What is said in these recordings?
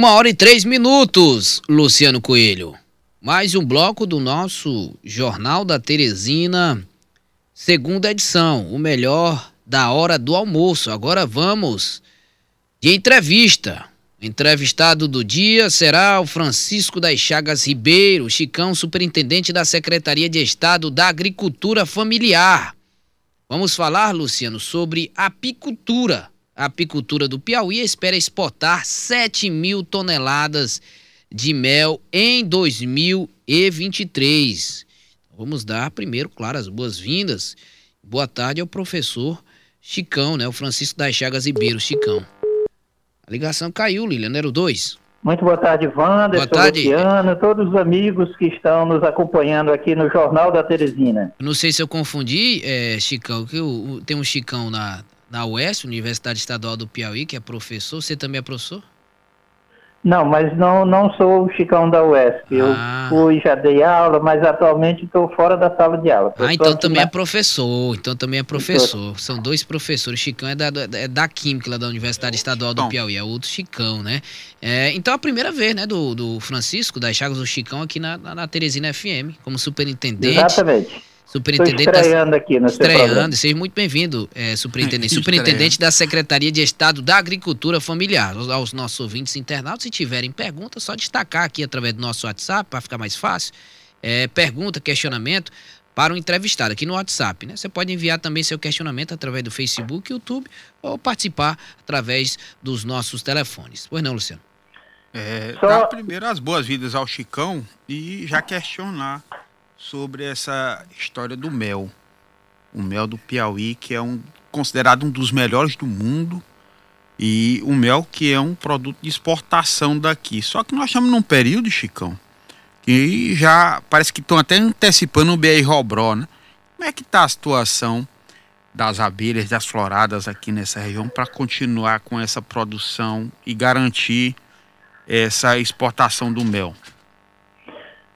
Uma hora e três minutos, Luciano Coelho. Mais um bloco do nosso Jornal da Teresina, segunda edição, o melhor da hora do almoço. Agora vamos de entrevista. Entrevistado do dia será o Francisco das Chagas Ribeiro, Chicão, superintendente da Secretaria de Estado da Agricultura Familiar. Vamos falar, Luciano, sobre apicultura. A apicultura do Piauí espera exportar 7 mil toneladas de mel em 2023. Vamos dar primeiro, claro, as boas-vindas. Boa tarde ao professor Chicão, né? O Francisco das Chagas Ribeiro, Chicão. A ligação caiu, Lilian, era o 2. Muito boa tarde, Wanda, boa tarde. Luciano, todos os amigos que estão nos acompanhando aqui no Jornal da Teresina. Não sei se eu confundi, é, Chicão, que eu, tem um Chicão na, na UES, Universidade Estadual do Piauí, que é professor. Você também é professor? Não, mas não, não sou o Chicão da UESP. Eu ah. fui, já dei aula, mas atualmente estou fora da sala de aula. ah, então também na... é professor. Então também é professor. São dois professores. Chicão é da, é da Química lá da Universidade Estadual do Piauí. É outro Chicão, né? É, então a primeira vez, né, do, do Francisco, das Chagas do Chicão aqui na, na Teresina FM, como superintendente. Exatamente. Superintendente Estou estreando da, aqui no Estreando, seja muito bem-vindo, é, superintendente. superintendente da Secretaria de Estado da Agricultura Familiar. Aos, aos nossos ouvintes internautas, se tiverem perguntas, só destacar aqui através do nosso WhatsApp, para ficar mais fácil. É, pergunta, questionamento para o entrevistado aqui no WhatsApp. Né? Você pode enviar também seu questionamento através do Facebook, YouTube ou participar através dos nossos telefones. Pois não, Luciano? É, Só... primeiro as boas-vindas ao Chicão e já questionar sobre essa história do mel. O mel do Piauí, que é um, considerado um dos melhores do mundo, e o mel que é um produto de exportação daqui. Só que nós estamos num período, Chicão, que já parece que estão até antecipando o BR Robró, né? Como é que está a situação das abelhas, das floradas aqui nessa região para continuar com essa produção e garantir essa exportação do mel?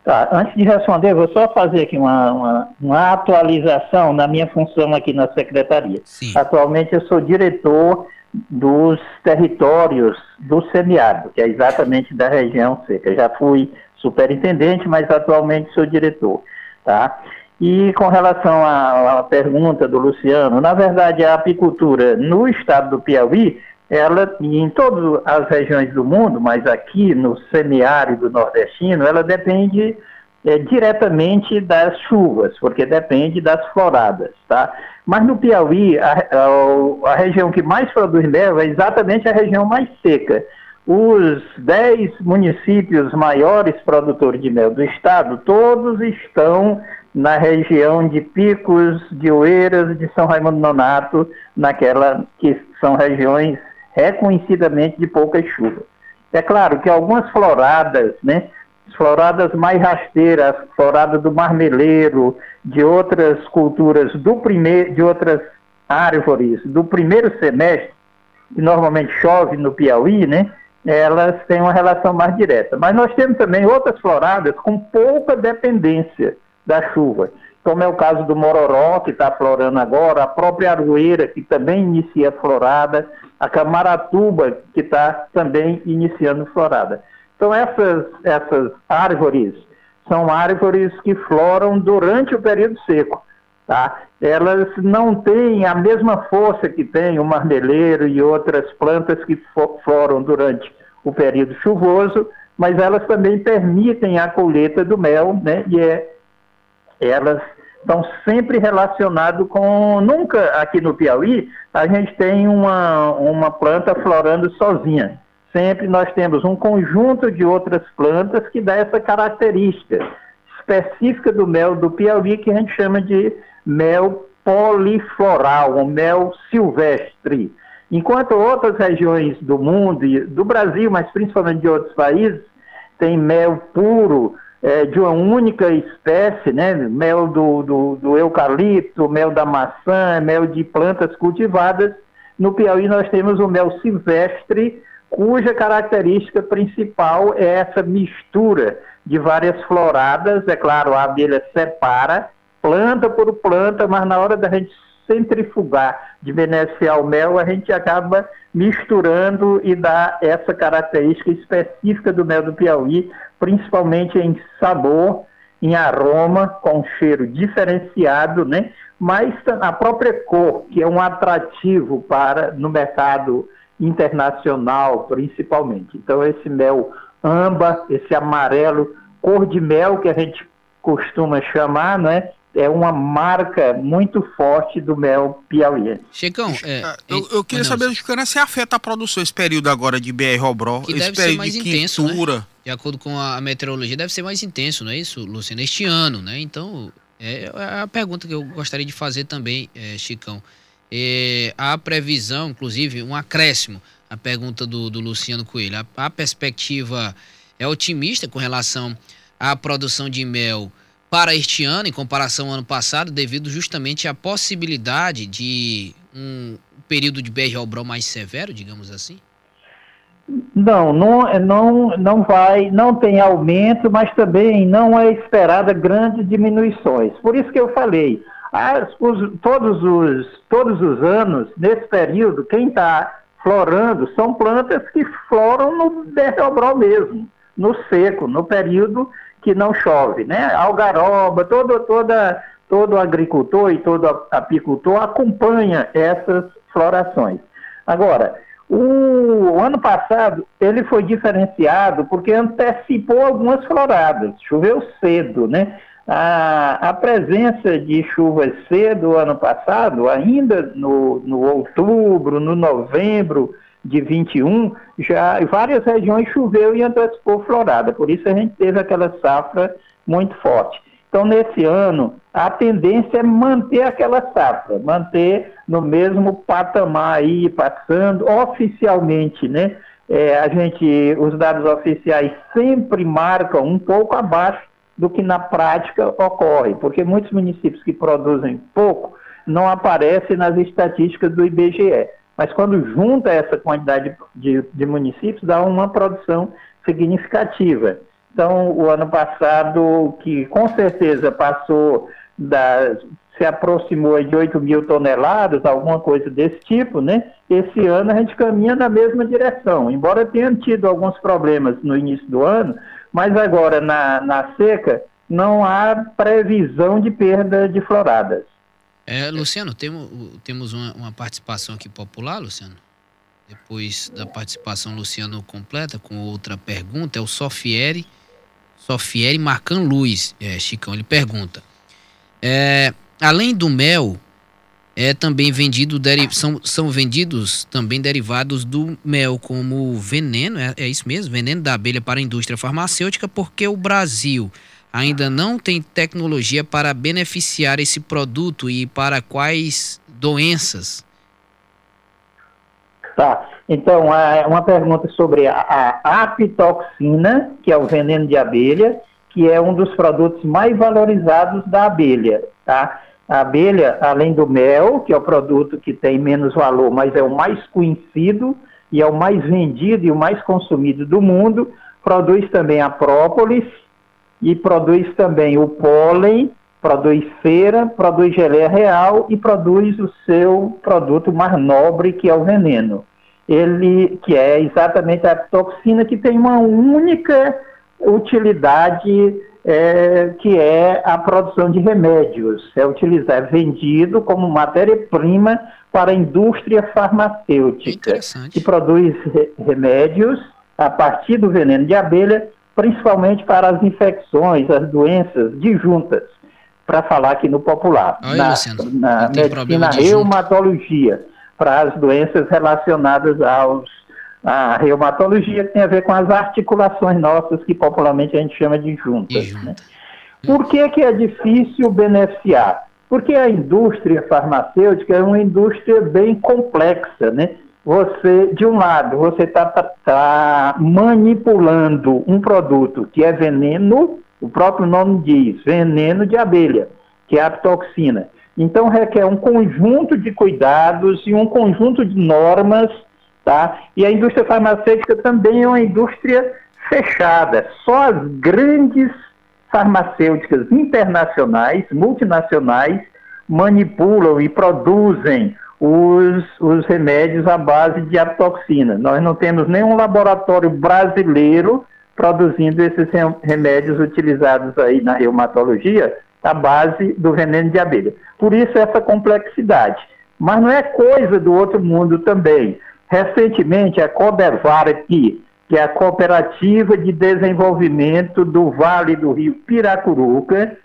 Tá, antes de responder, vou só fazer aqui uma, uma, uma atualização na minha função aqui na secretaria. Sim. Atualmente eu sou diretor dos territórios do semiárido, que é exatamente da região seca. Já fui superintendente, mas atualmente sou diretor, tá? E com relação à, à pergunta do Luciano, na verdade a apicultura no estado do Piauí ela, em todas as regiões do mundo, mas aqui no semiárido nordestino, ela depende é, diretamente das chuvas, porque depende das floradas, tá? Mas no Piauí, a, a, a região que mais produz mel é exatamente a região mais seca. Os 10 municípios maiores produtores de mel do estado, todos estão na região de Picos, de Oeiras, de São Raimundo Nonato, naquela que são regiões reconhecidamente de poucas chuvas. É claro que algumas floradas, né, floradas mais rasteiras, florada do marmeleiro, de outras culturas do primeiro, de outras árvores do primeiro semestre, que normalmente chove no Piauí, né, elas têm uma relação mais direta. Mas nós temos também outras floradas com pouca dependência da chuva, como é o caso do Mororó, que está florando agora, a própria Aroeira, que também inicia florada, a Camaratuba, que está também iniciando florada. Então, essas, essas árvores são árvores que floram durante o período seco. Tá? Elas não têm a mesma força que tem o marmeleiro e outras plantas que floram durante o período chuvoso, mas elas também permitem a colheita do mel, né? E é, elas estão sempre relacionadas com. Nunca aqui no Piauí a gente tem uma, uma planta florando sozinha. Sempre nós temos um conjunto de outras plantas que dá essa característica específica do mel do Piauí, que a gente chama de mel polifloral, um mel silvestre. Enquanto outras regiões do mundo, do Brasil, mas principalmente de outros países, tem mel puro, é, de uma única espécie, né? Mel do, do, do, eucalipto, mel da maçã, mel de plantas cultivadas. No Piauí nós temos o mel silvestre, cuja característica principal é essa mistura de várias floradas. É claro, a abelha separa planta por planta, mas na hora da gente centrifugar, de beneficiar o mel, a gente acaba misturando e dá essa característica específica do mel do Piauí, principalmente em sabor, em aroma, com cheiro diferenciado, né? Mas a própria cor, que é um atrativo para no mercado internacional, principalmente. Então esse mel amba, esse amarelo, cor de mel que a gente costuma chamar, né? É uma marca muito forte do mel piauiense. Checão, é, é eu, eu, queria saber, Chicana, se afeta a produção esse período agora de BR Robró, que esse período mais de intenso, Né? De acordo com a meteorologia, deve ser mais intenso, não é isso, Luciano? Este ano, né? Então, é, é a pergunta que eu gostaria de fazer também, é, Chicão. É, a previsão, inclusive, um acréscimo, a pergunta do, do Luciano Coelho. A, a perspectiva é otimista com relação à produção de mel para este ano, em comparação ao ano passado, devido justamente à possibilidade de um período de BR Obrol mais severo, digamos assim? Não, não, não, não vai, não tem aumento, mas também não é esperada grandes diminuições. Por isso que eu falei, as, os, todos, os, todos os anos, nesse período, quem está florando são plantas que floram no berrobrol mesmo, no seco, no período que não chove, né? Algaroba, todo, toda, todo agricultor e todo apicultor acompanha essas florações. Agora, o, ano passado ele foi diferenciado porque antecipou algumas floradas, choveu cedo, né? A, a presença de chuvas cedo ano passado, ainda no, no outubro, no novembro, de 21, já em várias regiões choveu e antecipou florada, por isso a gente teve aquela safra muito forte. Então, nesse ano, a tendência é manter aquela safra, manter no mesmo patamar aí, passando oficialmente, né? É, a gente, os dados oficiais sempre marcam um pouco abaixo do que na prática ocorre, porque muitos municípios que produzem pouco não aparecem nas estatísticas do IBGE. Mas quando junta essa quantidade de, de municípios, dá uma produção significativa. Então, o ano passado, que com certeza passou da, se aproximou de 8 mil toneladas, alguma coisa desse tipo, né? Esse ano a gente caminha na mesma direção, embora tenha tido alguns problemas no início do ano, mas agora na, na seca não há previsão de perda de floradas. É, Luciano, temos, temos uma, uma, participação aqui popular, Luciano. Depois da participação, Luciano completa com outra pergunta. É o Sofieri, Sofieri Marcan Luz, é, Chicão. Ele pergunta: é, além do mel, é também vendido são, são vendidos também derivados do mel, como veneno, é, é isso mesmo? Veneno da abelha para a indústria farmacêutica, porque o Brasil ainda não tem tecnologia para beneficiar esse produto e para quais doenças? Tá. Então, uma pergunta sobre a, a apitoxina, que é o veneno de abelha, que é um dos produtos mais valorizados da abelha, tá? A abelha, além do mel, que é o produto que tem menos valor, mas é o mais conhecido e é o mais vendido e o mais consumido do mundo, produz também a própolis, e produz também o pólen, produz cera, produz geleia real e produz o seu produto mais nobre, que é o veneno. Ele, que é exatamente a toxina que tem uma única utilidade, é, que é a produção de remédios. É utilizado, é vendido como matéria-prima para a indústria farmacêutica, que produz remédios a partir do veneno de abelha principalmente para as infecções, as doenças disjuntas, para falar aqui no popular, Oi, na, na medicina reumatologia, para as doenças relacionadas aos a reumatologia que tem a ver com as articulações nossas, que popularmente a gente chama de juntas. Né? Por que, que é difícil beneficiar? Porque a indústria farmacêutica é uma indústria bem complexa, né? Você, de um lado, você está tá, tá manipulando um produto que é veneno, o próprio nome diz, veneno de abelha, que é a toxina. Então requer um conjunto de cuidados e um conjunto de normas, tá? E a indústria farmacêutica também é uma indústria fechada. Só as grandes farmacêuticas internacionais, multinacionais, manipulam e produzem os, os remédios à base de aptoxina. Nós não temos nenhum laboratório brasileiro produzindo esses remédios utilizados aí na reumatologia à base do veneno de abelha. Por isso essa complexidade. Mas não é coisa do outro mundo também. Recentemente, a Codevar aqui, que é a Cooperativa de Desenvolvimento do Vale do Rio Piracuruca,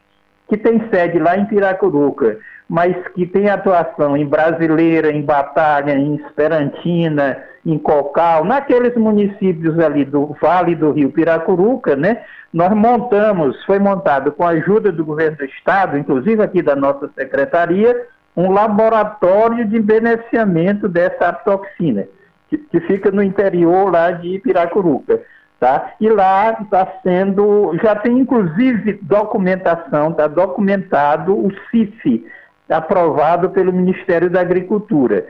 que tem sede lá em Piracuruca, mas que tem atuação em Brasileira, em Batalha, em Esperantina, em Cocal, naqueles municípios ali do Vale do Rio Piracuruca, né? Nós montamos, foi montado com a ajuda do governo do estado, inclusive aqui da nossa secretaria, um laboratório de beneficiamento dessa toxina, que, que fica no interior lá de Piracuruca. Tá? E lá está sendo, já tem inclusive documentação, está documentado o CIF, aprovado pelo Ministério da Agricultura.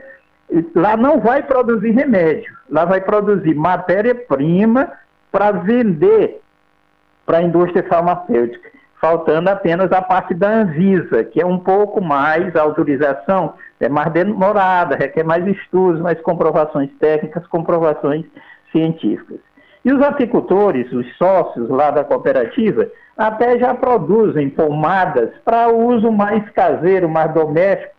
Lá não vai produzir remédio, lá vai produzir matéria-prima para vender para a indústria farmacêutica faltando apenas a parte da Anvisa, que é um pouco mais, a autorização é mais demorada, requer mais estudos, mais comprovações técnicas, comprovações científicas. E os apicultores, os sócios lá da cooperativa, até já produzem pomadas para uso mais caseiro, mais doméstico,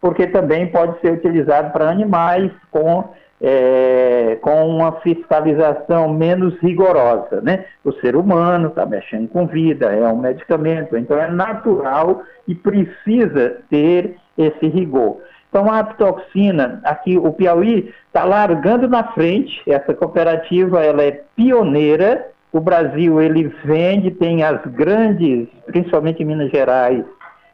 porque também pode ser utilizado para animais com é, com uma fiscalização menos rigorosa. Né? O ser humano está mexendo com vida, é um medicamento, então é natural e precisa ter esse rigor. Então a aptoxina, aqui o Piauí está largando na frente, essa cooperativa ela é pioneira, o Brasil ele vende, tem as grandes, principalmente em Minas Gerais,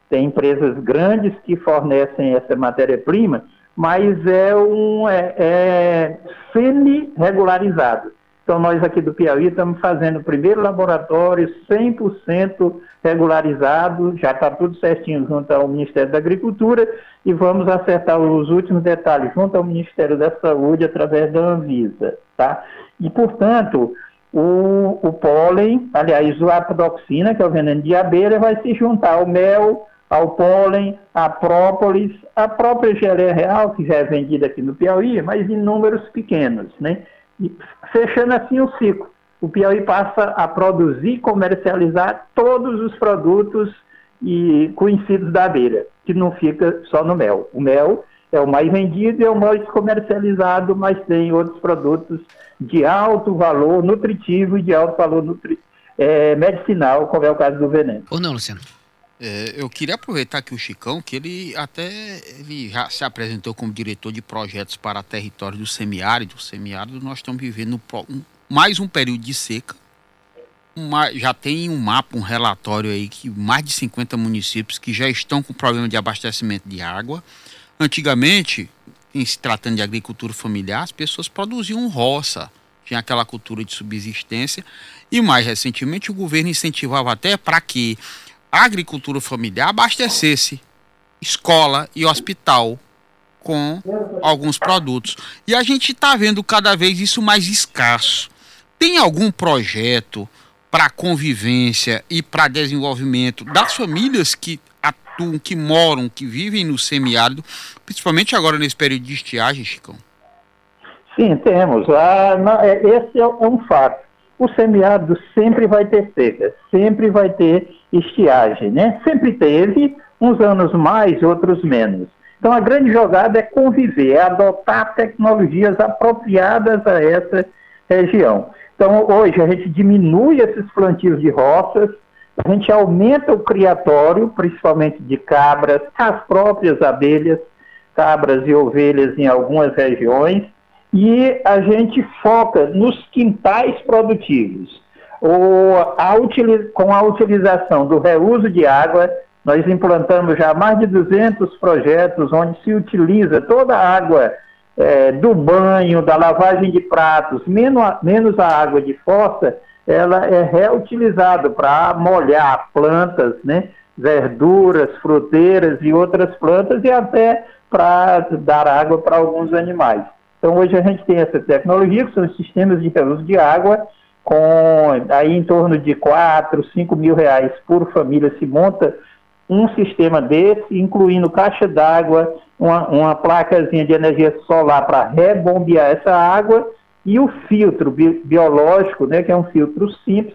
tem empresas grandes que fornecem essa matéria-prima, mas é um é, é semi-regularizado. Então, nós aqui do Piauí estamos fazendo o primeiro laboratório 100% regularizado, já está tudo certinho junto ao Ministério da Agricultura e vamos acertar os últimos detalhes junto ao Ministério da Saúde através da Anvisa, tá? E, portanto, o, o pólen, aliás, a apodoxina, que é o veneno de abelha, vai se juntar ao mel, ao pólen, à própolis, a própria geleia real, que já é vendida aqui no Piauí, mas em números pequenos, né? E fechando assim o ciclo. O Piauí passa a produzir e comercializar todos os produtos e conhecidos da abelha, que não fica só no mel. O mel é o mais vendido e é o mais comercializado, mas tem outros produtos de alto valor nutritivo e de alto valor nutri é, medicinal, como é o caso do veneno. Ou não, Luciano? É, eu queria aproveitar aqui o Chicão, que ele até ele já se apresentou como diretor de projetos para território do semiárido. O semiárido nós estamos vivendo um, mais um período de seca. Uma, já tem um mapa, um relatório aí que mais de 50 municípios que já estão com problema de abastecimento de água. Antigamente, em se tratando de agricultura familiar, as pessoas produziam roça, tinha aquela cultura de subsistência. E mais recentemente o governo incentivava até para que a agricultura familiar abastecesse escola e hospital com alguns produtos. E a gente está vendo cada vez isso mais escasso. Tem algum projeto para convivência e para desenvolvimento das famílias que atuam, que moram, que vivem no semiárido, principalmente agora nesse período de estiagem, Chicão? Sim, temos. Ah, é, esse é um fato o semiárido sempre vai ter seca, sempre vai ter estiagem, né? Sempre teve, uns anos mais, outros menos. Então a grande jogada é conviver, é adotar tecnologias apropriadas a essa região. Então hoje a gente diminui esses plantios de roças, a gente aumenta o criatório, principalmente de cabras, as próprias abelhas, cabras e ovelhas em algumas regiões, e a gente foca nos quintais produtivos. O, a com a utilização do reuso de água, nós implantamos já mais de 200 projetos onde se utiliza toda a água é, do banho, da lavagem de pratos, menos a, menos a água de fossa, ela é reutilizada para molhar plantas, né, verduras, fruteiras e outras plantas e até para dar água para alguns animais. Então hoje a gente tem essa tecnologia, que são os sistemas de reuso de água, com aí em torno de 4, 5 mil reais por família se monta um sistema desse, incluindo caixa d'água, uma, uma placazinha de energia solar para rebombear essa água e o filtro bi biológico, né, que é um filtro simples,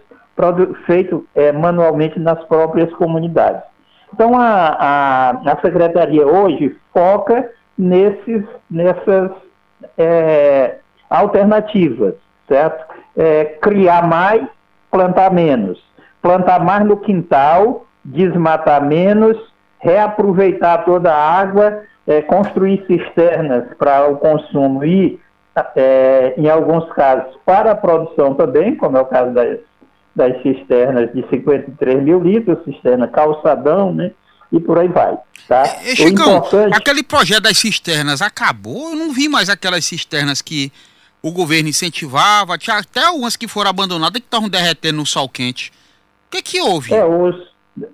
feito é, manualmente nas próprias comunidades. Então, a, a, a Secretaria hoje foca nesses, nessas é, alternativas, certo? É, criar mais, plantar menos. Plantar mais no quintal, desmatar menos, reaproveitar toda a água, é, construir cisternas para o consumo e, é, em alguns casos, para a produção também, como é o caso das, das cisternas de 53 mil litros, cisterna calçadão, né? E por aí vai. Tá? E, Chicão, importante... aquele projeto das cisternas acabou? Eu não vi mais aquelas cisternas que o governo incentivava, tinha até umas que foram abandonadas que estavam derretendo no sol quente. O que que houve? É, os,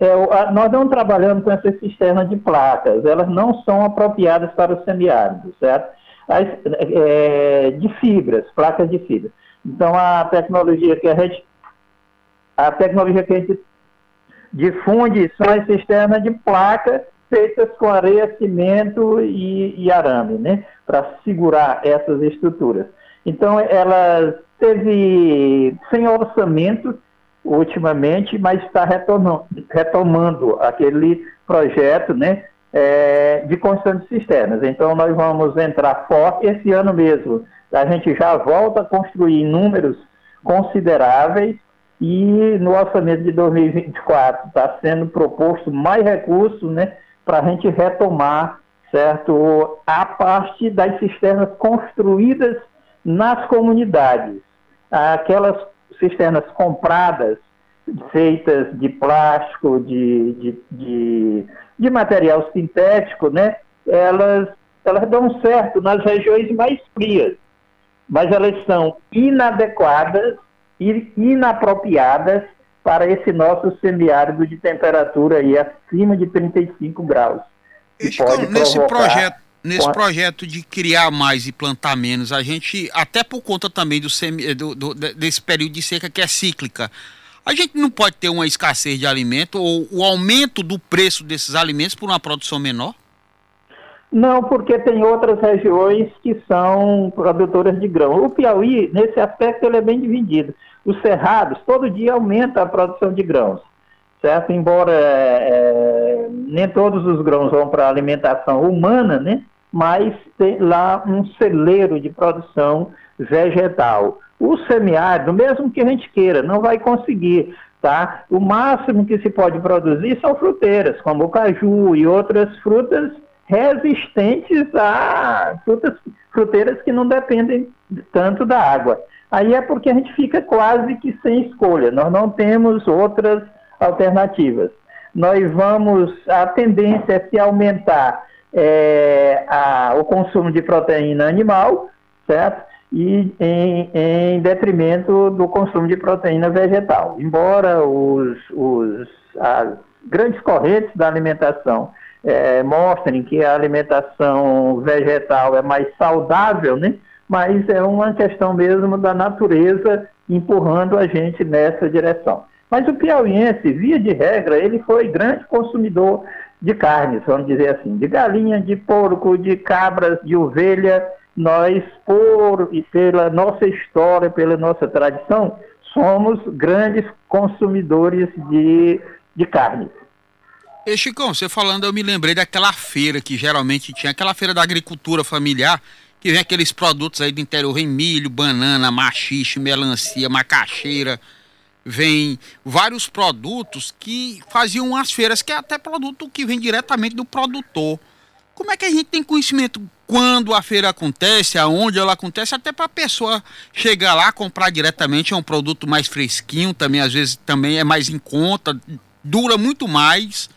é, nós não trabalhamos com essas cisternas de placas, elas não são apropriadas para o semiárido, certo? As, é, de fibras, placas de fibra. Então a tecnologia que a gente a tecnologia que a gente difunde são as cisternas de placa feitas com areia, cimento e, e arame, né? Para segurar essas estruturas. Então ela teve sem orçamento ultimamente, mas está retomando, aquele projeto né, é, de construção de cisternas. Então, nós vamos entrar forte esse ano mesmo. A gente já volta a construir números consideráveis e no orçamento de 2024 está sendo proposto mais recursos né, para a gente retomar certo, a parte das cisternas construídas nas comunidades. Aquelas cisternas compradas, feitas de plástico, de, de, de, de material sintético, né? Elas, elas dão certo nas regiões mais frias, mas elas são inadequadas e inapropriadas para esse nosso semiárido de temperatura aí acima de 35 graus. nesse projeto nesse projeto de criar mais e plantar menos, a gente, até por conta também do, semi, do, do, desse período de seca que é cíclica, a gente não pode ter uma escassez de alimento ou o aumento do preço desses alimentos por uma produção menor? Não, porque tem outras regiões que são produtoras de grão. O Piauí, nesse aspecto, ele é bem dividido. Os cerrados, todo dia aumenta a produção de grãos, certo? Embora é, nem todos os grãos vão para alimentação humana, né? Mas tem lá um celeiro de produção vegetal. O semiárido, mesmo que a gente queira, não vai conseguir, tá? O máximo que se pode produzir são fruteiras, como o caju e outras frutas resistentes a frutas, fruteiras que não dependem tanto da água. Aí é porque a gente fica quase que sem escolha, nós não temos outras alternativas. Nós vamos, a tendência é se aumentar é, a, o consumo de proteína animal, certo? E em, em, detrimento do consumo de proteína vegetal. Embora os, os, as grandes correntes da alimentação é, mostrem que a alimentação vegetal é mais saudável, né? mas é uma questão mesmo da natureza empurrando a gente nessa direção. Mas o piauiense, via de regra, ele foi grande consumidor de carnes, vamos dizer assim, de galinha, de porco, de cabras, de ovelha. Nós, por e pela nossa história, pela nossa tradição, somos grandes consumidores de, de carnes. E Chicão, você falando, eu me lembrei daquela feira que geralmente tinha, aquela feira da agricultura familiar, que vem aqueles produtos aí do interior, vem milho, banana, machixe, melancia, macaxeira, vem vários produtos que faziam as feiras, que é até produto que vem diretamente do produtor. Como é que a gente tem conhecimento quando a feira acontece, aonde ela acontece, até para a pessoa chegar lá, comprar diretamente, é um produto mais fresquinho, também às vezes também é mais em conta, dura muito mais.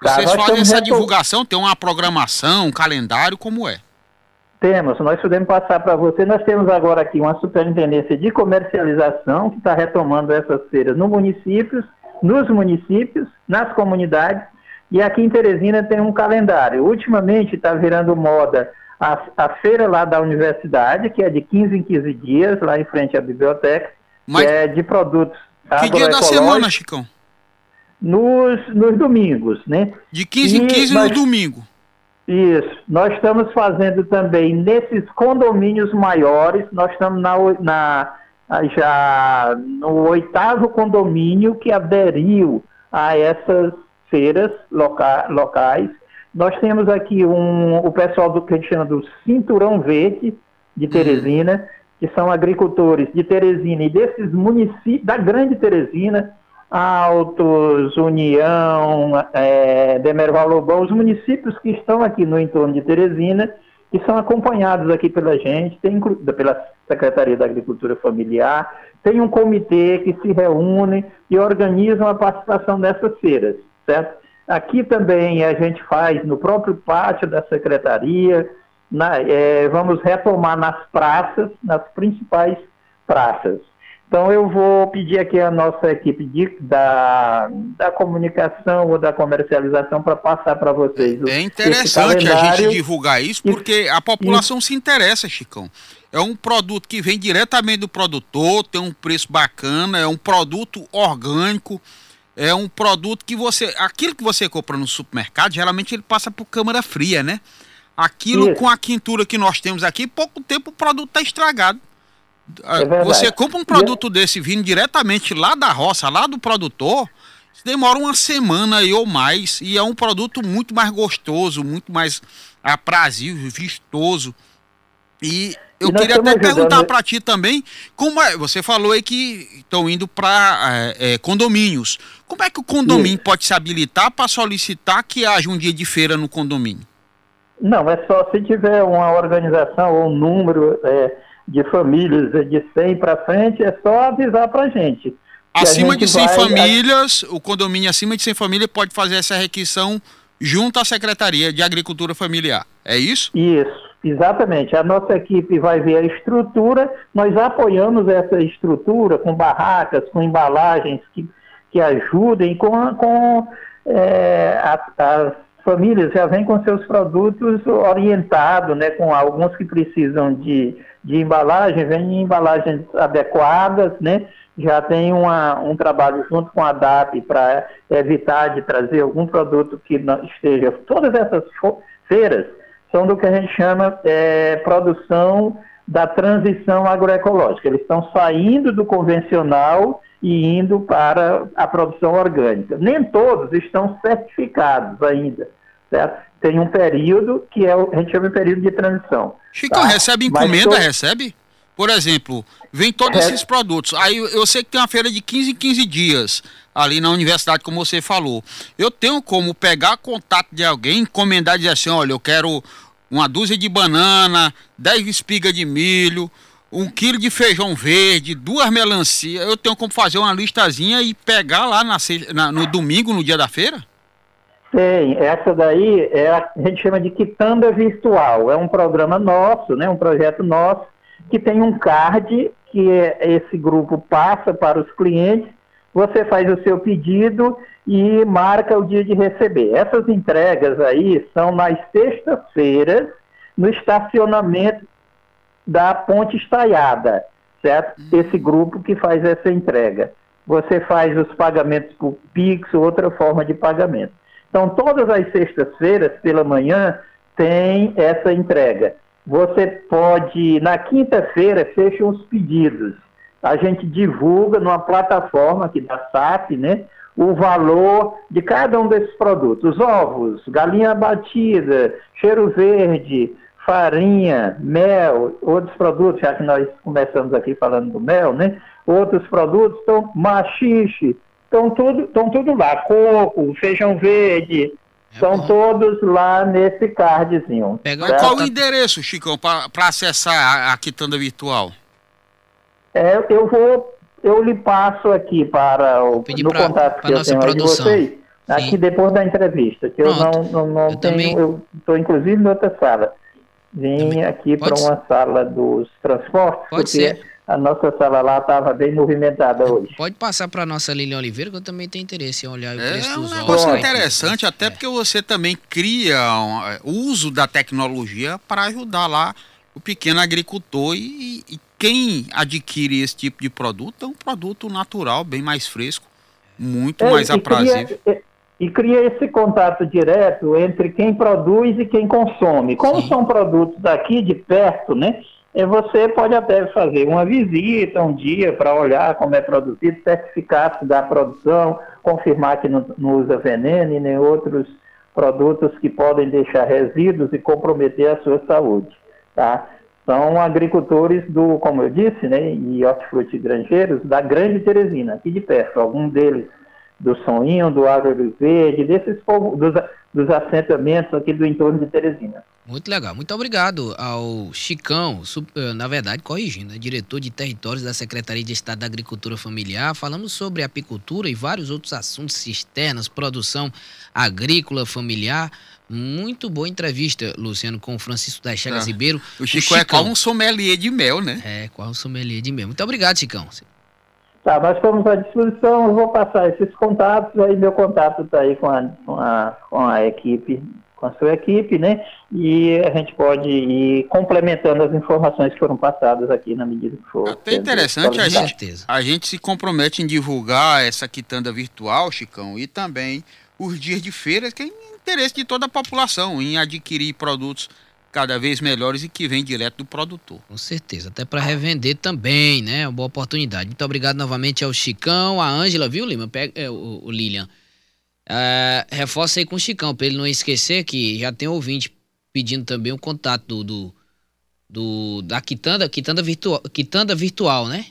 Vocês fazem essa divulgação, tem uma programação, um calendário, como é? Temos, nós podemos passar para você. Nós temos agora aqui uma superintendência de comercialização que está retomando essas feiras no municípios, nos municípios, nas comunidades. E aqui em Teresina tem um calendário. Ultimamente está virando moda a, a, feira lá da universidade, que é de 15 em 15 dias, lá em frente à biblioteca, Mas... que é de produtos Que dia da semana, Chicão? nos, nos domingos, né? De 15 em 15 nós, no domingo. Isso. Nós estamos fazendo também nesses condomínios maiores, nós estamos na, na já no oitavo condomínio que aderiu a essas feiras loca, locais. Nós temos aqui um, o pessoal do que a gente chama do Cinturão Verde de Teresina, uhum. que são agricultores de Teresina e desses municípios, da Grande Teresina, Altos, União, é, Demerval Lobão, os municípios que estão aqui no entorno de Teresina, que são acompanhados aqui pela gente, tem, pela Secretaria da Agricultura Familiar, tem um comitê que se reúne e organizam a participação dessas feiras, certo? Aqui também a gente faz no próprio pátio da Secretaria, na, é, vamos retomar nas praças, nas principais praças. Então eu vou pedir aqui a nossa equipe de, da, da comunicação ou da comercialização para passar para vocês. É interessante a gente divulgar isso porque a população se interessa, Chicão. É um produto que vem diretamente do produtor, tem um preço bacana, é um produto orgânico, é um produto que você. Aquilo que você compra no supermercado, geralmente ele passa por câmara fria, né? Aquilo isso. com a quintura que nós temos aqui, pouco tempo o produto está estragado. É você compra um produto desse vindo diretamente lá da roça, lá do produtor, demora uma semana aí ou mais e é um produto muito mais gostoso, muito mais aprazível, vistoso. E eu e queria até perguntar para ti também, como é, você falou aí que estão indo para é, é, condomínios. Como é que o condomínio Sim. pode se habilitar para solicitar que haja um dia de feira no condomínio? Não, é só se tiver uma organização ou um número é, de famílias de 100 para frente, é só avisar para a gente. Acima de 100 vai... famílias, o condomínio acima de 100 famílias pode fazer essa requisição junto à Secretaria de Agricultura Familiar. É isso? Isso, exatamente. A nossa equipe vai ver a estrutura, nós apoiamos essa estrutura com barracas, com embalagens que, que ajudem, com, com é, as famílias já vêm com seus produtos orientados, né, com alguns que precisam de de embalagem, vem em embalagens adequadas, né? Já tem uma, um trabalho junto com a DAP para evitar de trazer algum produto que não esteja. Todas essas feiras são do que a gente chama é, produção da transição agroecológica. Eles estão saindo do convencional e indo para a produção orgânica. Nem todos estão certificados ainda, certo? Tem um período que é, a gente chama de período de transição. Chico, tá? recebe encomenda, recebe? Por exemplo, vem todos é. esses produtos. Aí eu sei que tem uma feira de 15 em 15 dias ali na universidade, como você falou. Eu tenho como pegar contato de alguém, encomendar e dizer assim, olha, eu quero uma dúzia de banana, 10 espigas de milho, um quilo de feijão verde, duas melancias. Eu tenho como fazer uma listazinha e pegar lá na, na, no domingo, no dia da feira? Tem, essa daí é a, a gente chama de Quitanda Virtual. É um programa nosso, né, um projeto nosso, que tem um card que é, esse grupo passa para os clientes. Você faz o seu pedido e marca o dia de receber. Essas entregas aí são nas sextas-feiras, no estacionamento da Ponte Estaiada, certo? Uhum. Esse grupo que faz essa entrega. Você faz os pagamentos por Pix ou outra forma de pagamento. Então, todas as sextas-feiras, pela manhã, tem essa entrega. Você pode, na quinta-feira, fecha os pedidos. A gente divulga numa plataforma aqui da SAP, né? O valor de cada um desses produtos. Ovos, galinha batida, cheiro verde, farinha, mel, outros produtos, já que nós começamos aqui falando do mel, né? Outros produtos, então, machixe, estão tudo, estão tudo lá. Coco, feijão verde, é Estão bom. todos lá nesse cardzinho. Pega qual o endereço, Chicão, para acessar a, a, quitanda virtual? É, eu vou, eu lhe passo aqui para o no pra, contato que eu tenho produção. de vocês, aqui depois da entrevista, que Pronto. eu não, não, não eu tenho, também... eu estou inclusive em outra sala. Vim também. aqui para uma sala dos transportes, Pode porque ser a nossa sala lá estava bem movimentada hoje. Pode passar para a nossa Lilian Oliveira, que eu também tenho interesse em olhar o é preço é um negócio interessante, até é. porque você também cria o um, uso da tecnologia para ajudar lá o pequeno agricultor e, e, quem adquire esse tipo de produto é um produto natural, bem mais fresco. muito é, mais aprazível. Cria, e cria esse contato direto entre quem produz e quem consome. Como Sim. são produtos aqui de perto, né? Você pode até fazer uma visita um dia para olhar como é produzido, certificar-se da produção, confirmar que não, não usa veneno e nem outros produtos que podem deixar resíduos e comprometer a sua saúde. Tá? São agricultores do, como eu disse, né, e hortifruti granjeiros da Grande Teresina, aqui de perto. Algum deles do Soninho, do Árvore Verde, desses dos, dos assentamentos aqui do entorno de Teresina. Muito legal. Muito obrigado ao Chicão, eh, na verdade, corrigindo, né? diretor de territórios da Secretaria de Estado da Agricultura Familiar. Falamos sobre apicultura e vários outros assuntos cisternas, produção agrícola familiar. Muito boa entrevista, Luciano, com o Francisco das Chagas ah, Ribeiro. O Chico o é qual um sommelier de mel, né? É, qual um sommelier de mel. Muito obrigado, Chicão. Tá, nós estamos à disposição, eu vou passar esses contatos, aí meu contato está aí com a, com, a, com a equipe, com a sua equipe, né? E a gente pode ir complementando as informações que foram passadas aqui na medida que for. Até interessante, a gente, a gente se compromete em divulgar essa quitanda virtual, Chicão, e também os dias de feiras, que é interesse de toda a população em adquirir produtos cada vez melhores e que vem direto do produtor. Com certeza, até para revender também, né? Uma boa oportunidade. Muito obrigado novamente ao Chicão, a Ângela, viu, Lima? Pega, é, o, o Lilian. É, reforça aí com o Chicão, para ele não esquecer que já tem ouvinte pedindo também o contato do, do, do da quitanda, quitanda virtual, quitanda virtual, né?